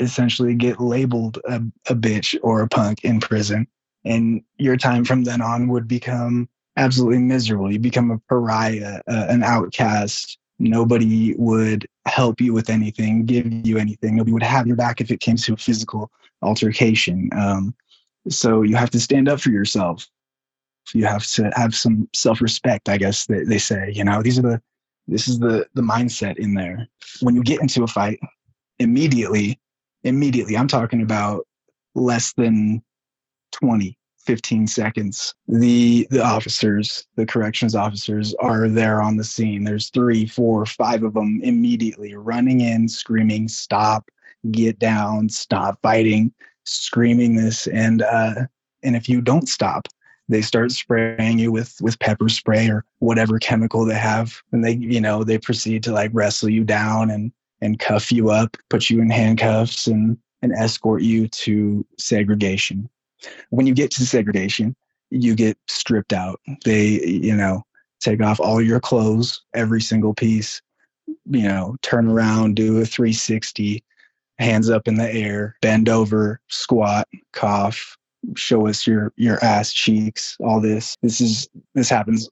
essentially get labeled a, a bitch or a punk in prison. And your time from then on would become absolutely miserable. You become a pariah, uh, an outcast. Nobody would help you with anything, give you anything. Nobody would have your back if it came to a physical altercation. Um, so you have to stand up for yourself You have to have some self respect, I guess they, they say. You know, these are the this is the the mindset in there. When you get into a fight, immediately, immediately, I'm talking about less than 20, 15 seconds. The the officers, the corrections officers are there on the scene. There's three, four, five of them immediately running in, screaming, stop, get down, stop fighting, screaming this. And uh and if you don't stop, they start spraying you with with pepper spray or whatever chemical they have and they you know they proceed to like wrestle you down and and cuff you up put you in handcuffs and and escort you to segregation. When you get to segregation you get stripped out. They you know take off all your clothes every single piece you know turn around do a 360 hands up in the air bend over squat cough show us your your ass cheeks all this. This is this happens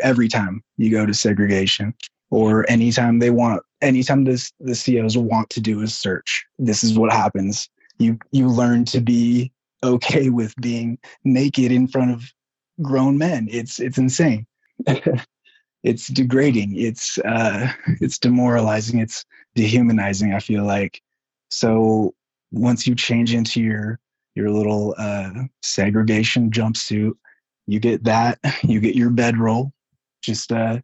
every time you go to segregation or anytime they want anytime this the CEOs want to do a search this is what happens. You you learn to be okay with being naked in front of grown men. It's it's insane. It's degrading. It's uh it's demoralizing. It's dehumanizing i feel like. So once you change into your your little uh, segregation jumpsuit. You get that. You get your bedroll, just, uh,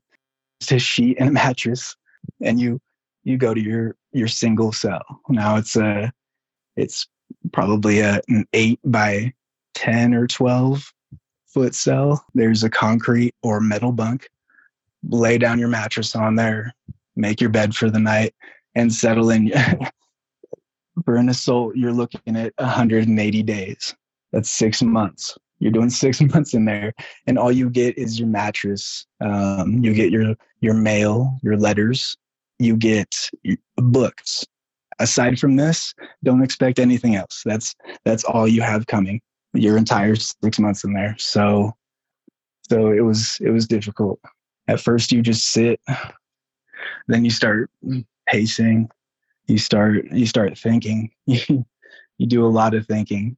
a sheet and a mattress, and you you go to your your single cell. Now it's a it's probably a, an eight by ten or twelve foot cell. There's a concrete or metal bunk. Lay down your mattress on there, make your bed for the night, and settle in. for an assault, you're looking at 180 days. That's six months. You're doing six months in there, and all you get is your mattress. Um, you get your your mail, your letters. You get books. Aside from this, don't expect anything else. That's that's all you have coming. Your entire six months in there. So, so it was it was difficult. At first, you just sit. Then you start pacing you start you start thinking you do a lot of thinking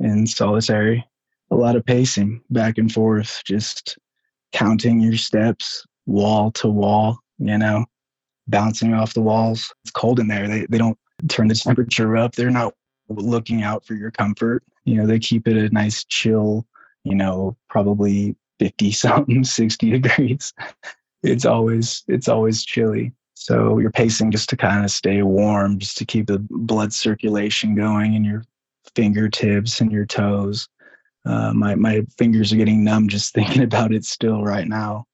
in solitary a lot of pacing back and forth just counting your steps wall to wall you know bouncing off the walls. It's cold in there. They, they don't turn the temperature up. They're not looking out for your comfort. You know they keep it a nice chill you know probably 50 something 60 degrees. It's always it's always chilly. So you're pacing just to kind of stay warm, just to keep the blood circulation going in your fingertips and your toes. Uh, my my fingers are getting numb just thinking about it still right now.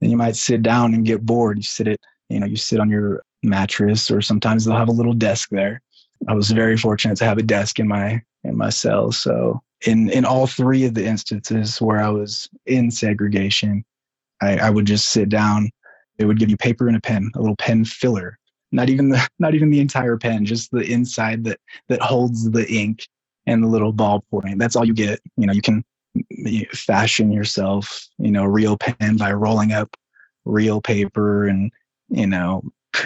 Then you might sit down and get bored. You sit it, you know, you sit on your mattress, or sometimes they'll have a little desk there. I was very fortunate to have a desk in my in my cell. So in in all three of the instances where I was in segregation, I, I would just sit down they would give you paper and a pen, a little pen filler. Not even the not even the entire pen, just the inside that that holds the ink and the little ballpoint. That's all you get. You know, you can fashion yourself, you know, real pen by rolling up real paper and you know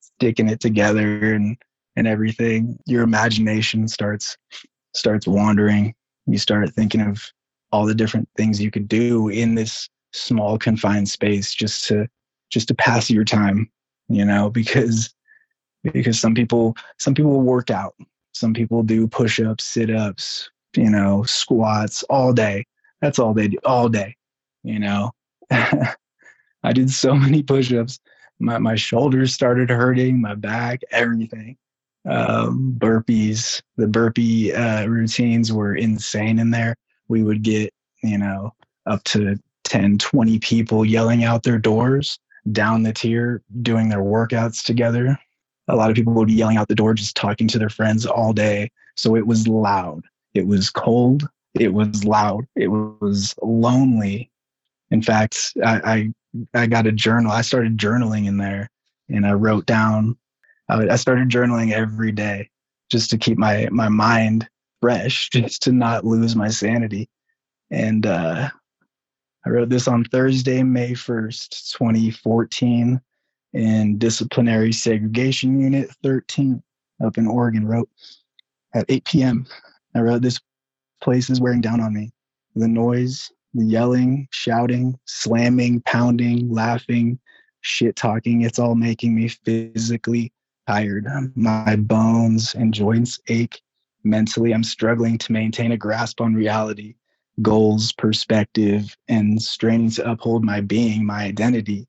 sticking it together and and everything. Your imagination starts starts wandering. You start thinking of all the different things you could do in this small confined space just to just to pass your time, you know, because because some people some people work out, some people do push-ups, sit-ups, you know, squats all day. That's all they do all day, you know. I did so many push-ups. My my shoulders started hurting, my back, everything. Um, burpees, the burpee uh, routines were insane in there. We would get, you know, up to 10, 20 people yelling out their doors down the tier doing their workouts together. A lot of people would be yelling out the door, just talking to their friends all day. So it was loud. It was cold. It was loud. It was lonely. In fact, I, I, I got a journal. I started journaling in there and I wrote down, I started journaling every day just to keep my, my mind fresh, just to not lose my sanity. And uh, I wrote this on Thursday, May 1st, 2014, in Disciplinary Segregation Unit 13 up in Oregon. Wrote at 8 p.m. I wrote, This place is wearing down on me. the noise, the yelling, shouting, slamming, pounding, laughing, shit talking, it's all making me physically tired. My bones and joints ache. Mentally, I'm struggling to maintain a grasp on reality, goals, perspective, and straining to uphold my being, my identity.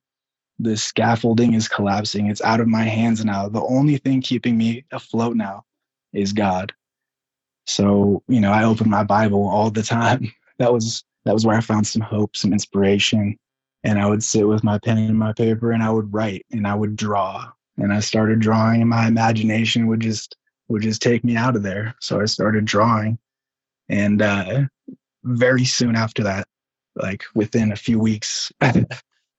The scaffolding is collapsing. It's out of my hands now. The only thing keeping me afloat now is God. So, you know, I open my Bible all the time. That was that was where I found some hope, some inspiration. And I would sit with my pen and my paper and I would write and I would draw. And I started drawing and my imagination would just would just take me out of there. So I started drawing. And uh very soon after that, like within a few weeks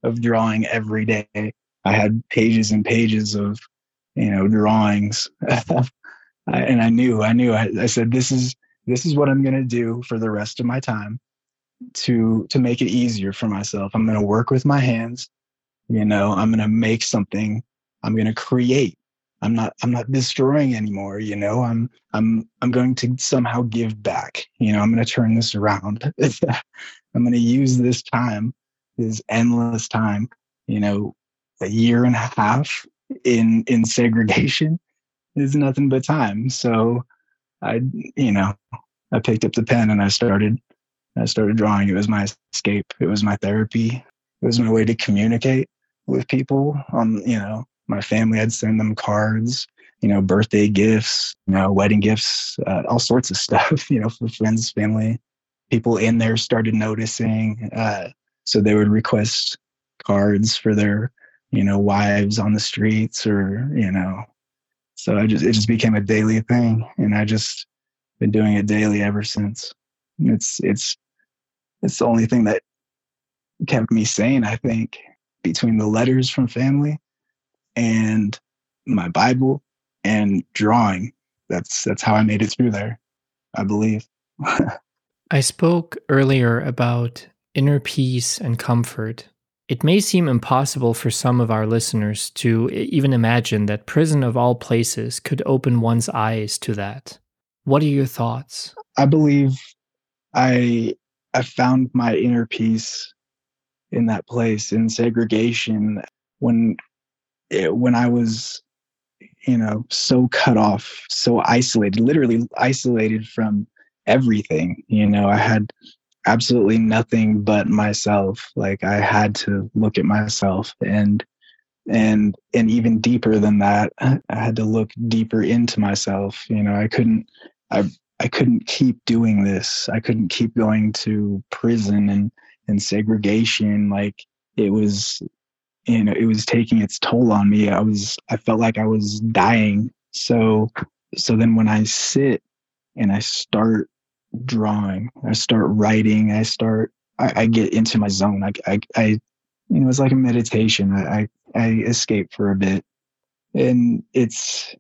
of drawing every day, I had pages and pages of, you know, drawings and I knew, I knew, I, I said, this is, this is what I'm going to do for the rest of my time to, to make it easier for myself. I'm going to work with my hands. You know, I'm going to make something. I'm going to create. I'm not, I'm not destroying anymore. You know, I'm, I'm, I'm going to somehow give back. You know, I'm going to turn this around. I'm going to use this time, this endless time, you know, a year and a half in, in segregation is nothing but time. So I, you know, I picked up the pen and I started, I started drawing. It was my escape. It was my therapy. It was my way to communicate with people on, you know, my family. I'd send them cards, you know, birthday gifts, you know, wedding gifts, uh, all sorts of stuff, you know, for friends, family. People in there started noticing. Uh, so they would request cards for their, you know, wives on the streets or, you know, so I just it just became a daily thing, and I just been doing it daily ever since. It's it's it's the only thing that kept me sane. I think between the letters from family and my Bible and drawing. That's that's how I made it through there. I believe. I spoke earlier about inner peace and comfort it may seem impossible for some of our listeners to even imagine that prison of all places could open one's eyes to that. What are your thoughts? I believe I I found my inner peace in that place in segregation when it, when I was you know so cut off, so isolated, literally isolated from everything. You know, I had absolutely nothing but myself. Like i had to look at myself and and and even deeper than that i had to look deeper into myself. You know i couldn't i i couldn't keep doing this. I couldn't keep going to prison and and segregation. Like it was you know it was taking its toll on me. I was i felt like i was dying. So so then when i sit and i start drawing. I start writing. I start. I, I get into my zone. I, I, I, you know, it's like a meditation. I, I, I escape for a bit, and it's,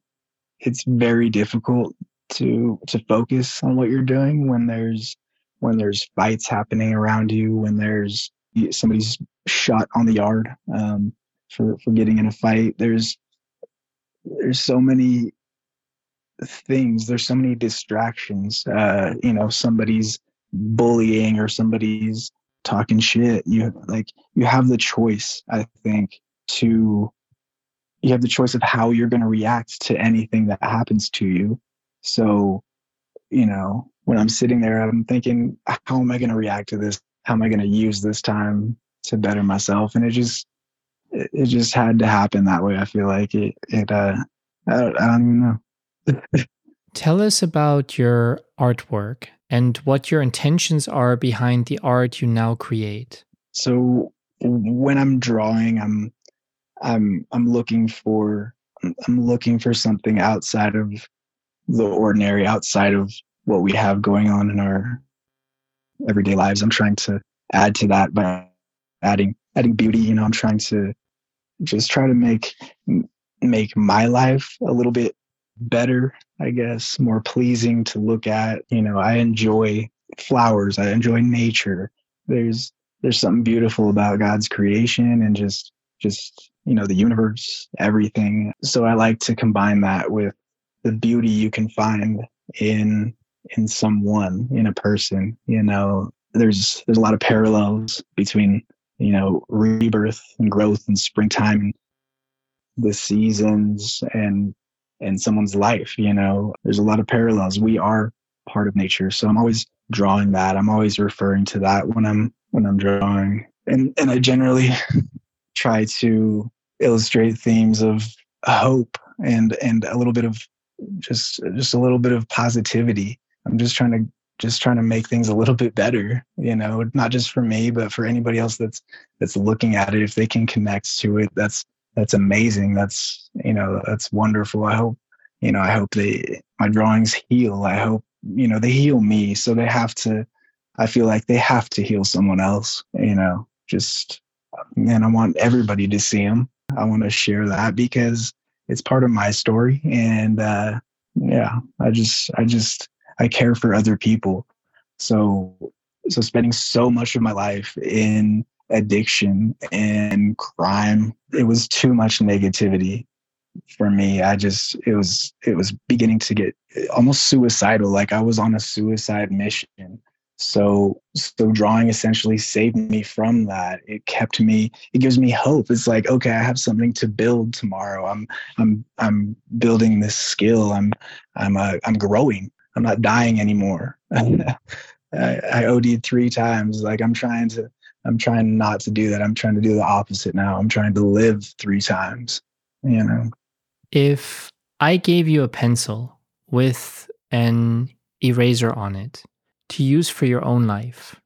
it's very difficult to to focus on what you're doing when there's when there's fights happening around you when there's somebody's shot on the yard um, for for getting in a fight there's there's so many things. There's so many distractions uh you know somebody's bullying or somebody's talking shit. You like you have the choice i think to you have the choice of how you're going to react to anything that happens to you. So you know when i'm sitting there i'm thinking how am i going to react to this? How am i going to use this time to better myself? And it just it, just had to happen that way i feel like. It it uh i don't, I don't even know Tell us about your artwork and what your intentions are behind the art you now create. So when I'm drawing, I'm I'm I'm looking for I'm looking for something outside of the ordinary, outside of what we have going on in our everyday lives. I'm trying to add to that by adding adding beauty. You know, I'm trying to just try to make make my life a little bit better, I guess, more pleasing to look at. You know, I enjoy flowers, I enjoy nature. There's there's something beautiful about God's creation and just just, you know, the universe, everything. So I like to combine that with the beauty you can find in in someone, in a person, you know, there's there's a lot of parallels between you know rebirth and growth and springtime and the seasons and and someone's life you know? There's a lot of parallels. We are part of nature so i'm always drawing that. I'm always referring to that when i'm when i'm drawing. And and i generally try to illustrate themes of hope and and a little bit of just just a little bit of positivity. I'm just trying to just trying to make things a little bit better you know? Not just for me but for anybody else that's that's looking at it. If they can connect to it that's that's amazing. That's you know that's wonderful. I hope you know i hope they my drawings heal. I hope you know they heal me. So they have to i feel like they have to heal someone else you know just and i want everybody to see them i want to share that because it's part of my story. And uh yeah i just i just I care for other people. So so spending so much of my life in addiction and crime, it was too much negativity for me. I just it was it was beginning to get almost suicidal. Like I was on a suicide mission. So so drawing essentially saved me from that. It kept me, it gives me hope. It's like, okay, I have something to build tomorrow. I'm I'm I'm building this skill. I'm I'm uh, I'm growing I'm not dying anymore. I, I OD'd three times. Like I'm trying to, I'm trying not to do that. I'm trying to do the opposite now. I'm trying to live three times. You know. If I gave you a pencil with an eraser on it to use for your own life,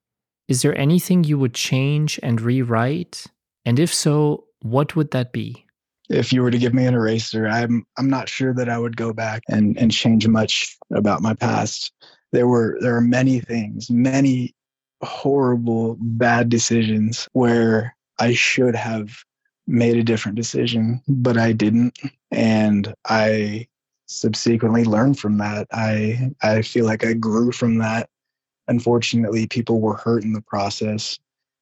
is there anything you would change and rewrite? And if so, what would that be? if you were to give me an eraser, I'm I'm not sure that I would go back and, and change much about my past. There were there are many things, many horrible bad decisions where I should have made a different decision, but I didn't. And I subsequently learned from that. I I feel like I grew from that. Unfortunately, people were hurt in the process.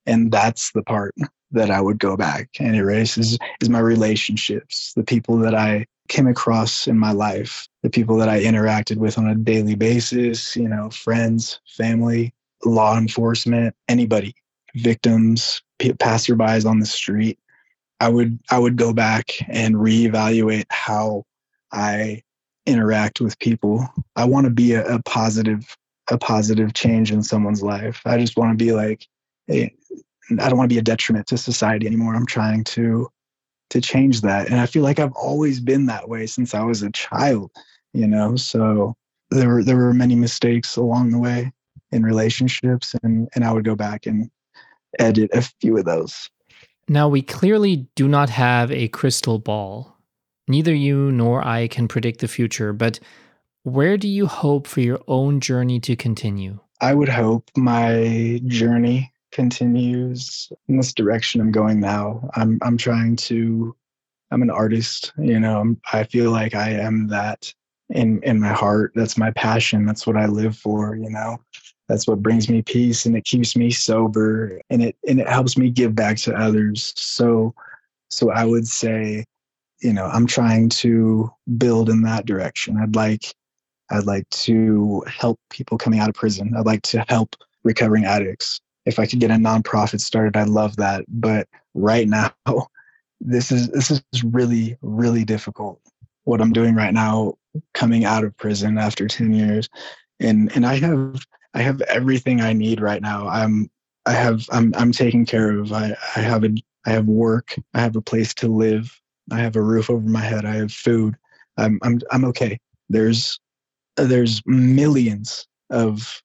And that's the part that I would go back and erase is, is my relationships, the people that I came across in my life, the people that I interacted with on a daily basis, you know, friends, family, law enforcement, anybody, victims, passerbys on the street. I would I would go back and reevaluate how I interact with people. I want to be a, a positive a positive change in someone's life. I just want to be like, hey, I don't want to be a detriment to society anymore. I'm trying to to change that. And I feel like I've always been that way since I was a child, you know. So there were there were many mistakes along the way in relationships and and I would go back and edit a few of those. Now we clearly do not have a crystal ball. Neither you nor I can predict the future, but where do you hope for your own journey to continue? I would hope my journey continues in this direction I'm going now. I'm I'm trying to I'm an artist, you know. I'm, I feel like I am that in in my heart. That's my passion. That's what I live for, you know. That's what brings me peace and it keeps me sober and it and it helps me give back to others. So so I would say, you know, I'm trying to build in that direction. I'd like I'd like to help people coming out of prison. I'd like to help recovering addicts if I could get a nonprofit started, I'd love that. But right now, this is this is really really difficult. What I'm doing right now, coming out of prison after ten years, and and I have I have everything I need right now. I'm I have I'm I'm taken care of. I I have a I have work. I have a place to live. I have a roof over my head. I have food. I'm I'm I'm okay. There's there's millions of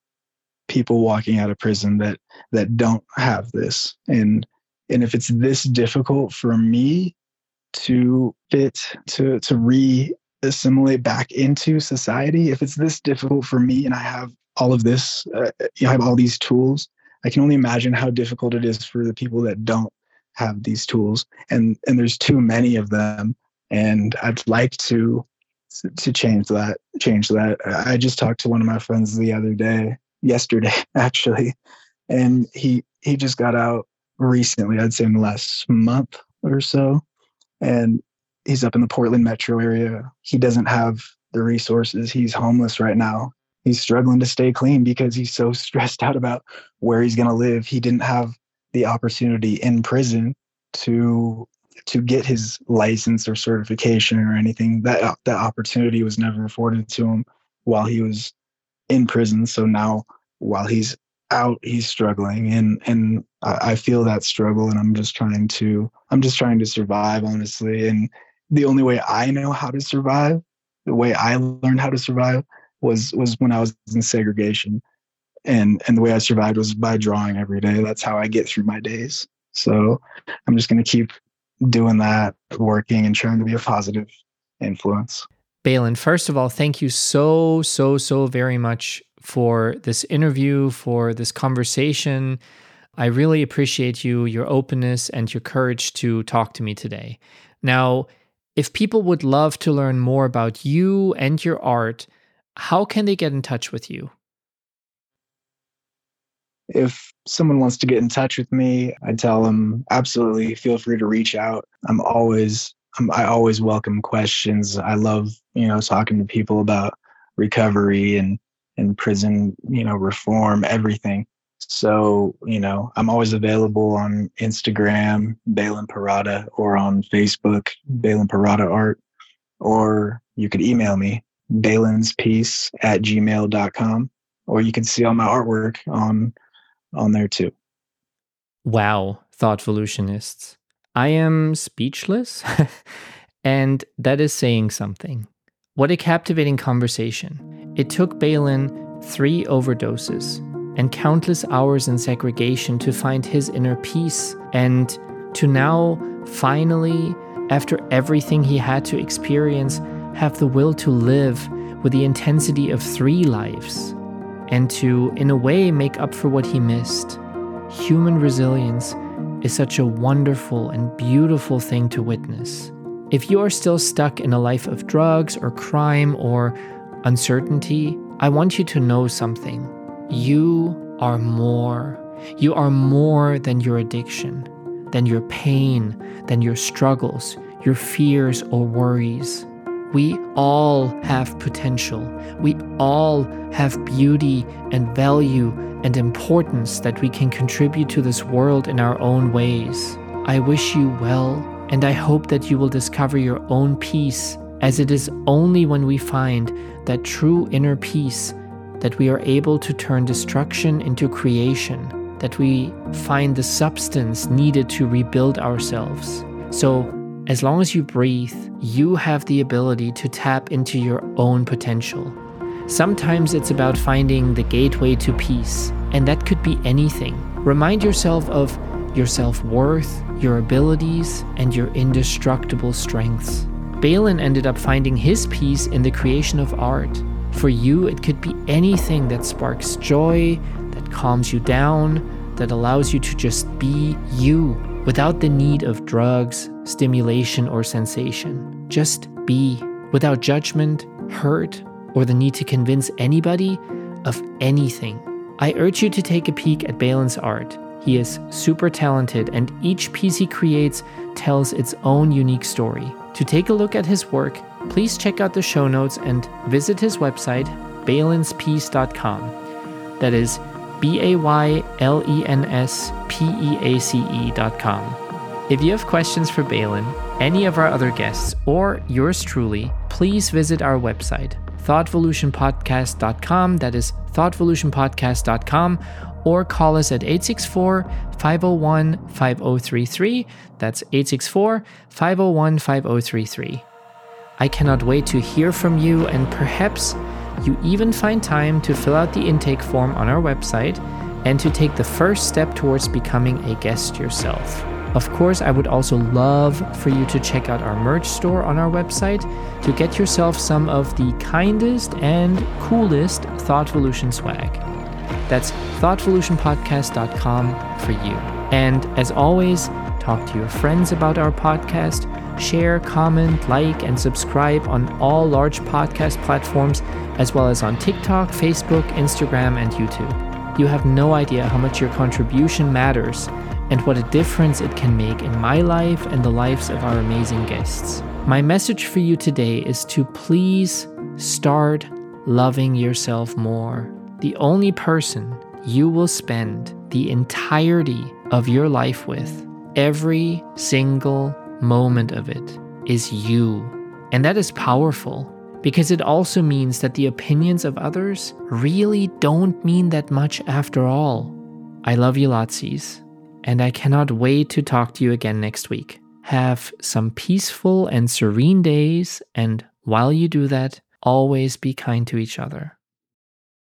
people walking out of prison that that don't have this and and if it's this difficult for me to fit to to re assimilate back into society if it's this difficult for me and i have all of this uh, you have all these tools i can only imagine how difficult it is for the people that don't have these tools and and there's too many of them and i'd like to to change that change that i just talked to one of my friends the other day yesterday actually, and he he just got out recently. I'd say in the last month or so, and he's up in the Portland metro area. He doesn't have the resources. He's homeless right now, he's struggling to stay clean because he's so stressed out about where he's going to live. He didn't have the opportunity in prison to to get his license or certification or anything. That that opportunity was never afforded to him while he was in prison. So now while he's out, he's struggling, and and I, feel that struggle, and I'm just trying to I'm just trying to survive, honestly. And the only way I know how to survive, the way I learned how to survive, was was when I was in segregation, and and the way I survived was by drawing every day. That's how I get through my days. So I'm just gonna keep doing that, working, and trying to be a positive influence. Baylen, first of all, thank you so, so, so very much for this interview, for this conversation. I really appreciate you, your openness, and your courage to talk to me today. Now, if people would love to learn more about you and your art, how can they get in touch with you? If someone wants to get in touch with me, I tell them absolutely feel free to reach out. I'm always I'm, I always welcome questions. I love, you know, talking to people about recovery and and prison, you know, reform, everything. So, you know, I'm always available on Instagram, Baylen Parada, or on Facebook, Baylen Parada Art, or you could email me, baylenspeace at gmail.com, or you can see all my artwork on on there too. Wow, thought thoughtvolutionists. I am speechless, and that is saying something. What a captivating conversation. It took Baylen three overdoses and countless hours in segregation to find his inner peace, and to now, finally, after everything he had to experience, have the will to live with the intensity of three lives, and to, in a way, make up for what he missed. Human resilience is such a wonderful and beautiful thing to witness. If you are still stuck in a life of drugs or crime or uncertainty, I want you to know something. You are more. You are more than your addiction, than your pain, than your struggles, your fears or worries. We all have potential. We all have beauty and value and importance that we can contribute to this world in our own ways. I wish you well, and I hope that you will discover your own peace, as it is only when we find that true inner peace that we are able to turn destruction into creation, that we find the substance needed to rebuild ourselves. So, as long as you breathe, you have the ability to tap into your own potential. Sometimes it's about finding the gateway to peace, and that could be anything. Remind yourself of your self worth, your abilities, and your indestructible strengths. Baylen ended up finding his peace in the creation of art. For you, it could be anything that sparks joy, that calms you down, that allows you to just be you without the need of drugs, stimulation, or sensation. Just be without judgment, hurt, or the need to convince anybody of anything. I urge you to take a peek at Baylen's art. He is super talented, and each piece he creates tells its own unique story. To take a look at his work, please check out the show notes and visit his website, baylenspeace.com. That is B A Y L E N S P E A C com. If you have questions for Baylen, any of our other guests, or yours truly, please visit our website, thoughtvolutionpodcast.com. That is thoughtvolutionpodcast.com, or call us at 864 501 5033. That's 864 501 5033. I cannot wait to hear from you, and perhaps you even find time to fill out the intake form on our website and to take the first step towards becoming a guest yourself. Of course, I would also love for you to check out our merch store on our website to get yourself some of the kindest and coolest Thoughtvolution swag. That's thoughtvolutionpodcast.com for you. And as always, talk to your friends about our podcast, share, comment, like, and subscribe on all large podcast platforms, as well as on TikTok, Facebook, Instagram, and YouTube. You have no idea how much your contribution matters and what a difference it can make in my life and the lives of our amazing guests. My message for you today is to please start loving yourself more. The only person you will spend the entirety of your life with, every single moment of it, is you. And that is powerful because it also means that the opinions of others really don't mean that much after all. I love you lotsies, and I cannot wait to talk to you again next week. Have some peaceful and serene days, and while you do that, always be kind to each other.